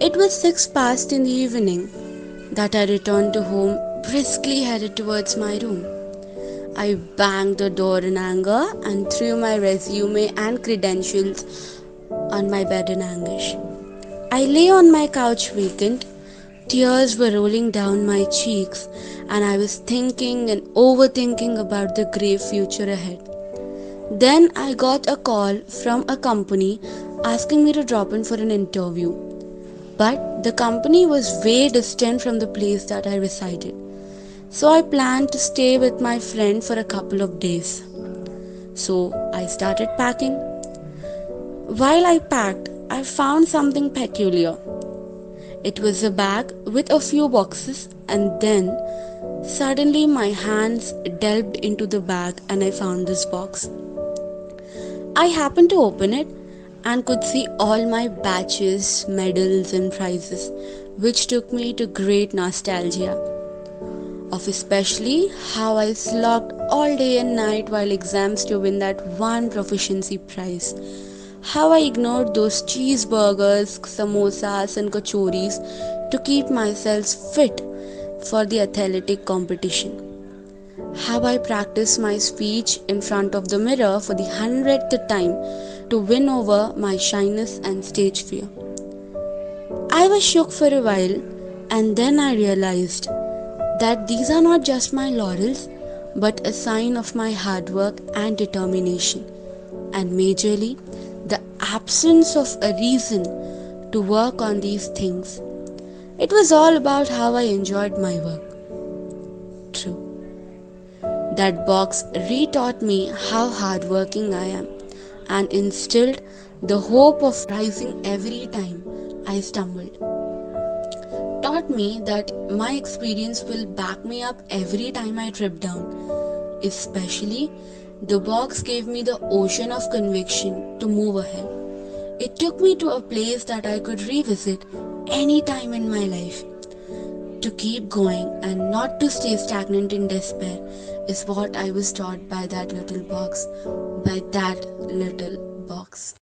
It was six past in the evening that I returned to home, briskly headed towards my room. I banged the door in anger and threw my resume and credentials on my bed in anguish. I lay on my couch vacant. Tears were rolling down my cheeks, and I was thinking and overthinking about the grave future ahead. Then I got a call from a company asking me to drop in for an interview. But the company was way distant from the place that I resided. So I planned to stay with my friend for a couple of days. So I started packing. While I packed, I found something peculiar. It was a bag with a few boxes, and then suddenly my hands delved into the bag and I found this box. I happened to open it and could see all my badges, medals, and prizes, which took me to great nostalgia. Of especially how I slogged all day and night while exams to win that one proficiency prize. How I ignored those cheeseburgers, samosas, and kachoris to keep myself fit for the athletic competition how I practiced my speech in front of the mirror for the hundredth time to win over my shyness and stage fear. I was shook for a while and then I realized that these are not just my laurels but a sign of my hard work and determination, and majorly the absence of a reason to work on these things. It was all about how I enjoyed my work. That box retaught me how hardworking I am and instilled the hope of rising every time I stumbled. Taught me that my experience will back me up every time I trip down. Especially, the box gave me the ocean of conviction to move ahead. It took me to a place that I could revisit any time in my life to keep going and not to stay stagnant in despair is what I was taught by that little box, by that little box.